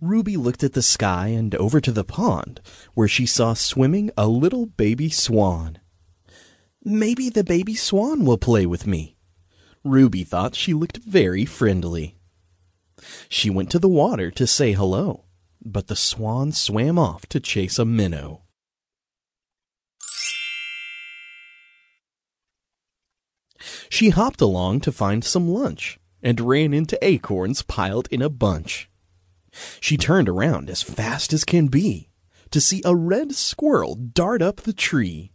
Ruby looked at the sky and over to the pond, where she saw swimming a little baby swan. Maybe the baby swan will play with me. Ruby thought she looked very friendly. She went to the water to say hello, but the swan swam off to chase a minnow. She hopped along to find some lunch and ran into acorns piled in a bunch. She turned around as fast as can be to see a red squirrel dart up the tree.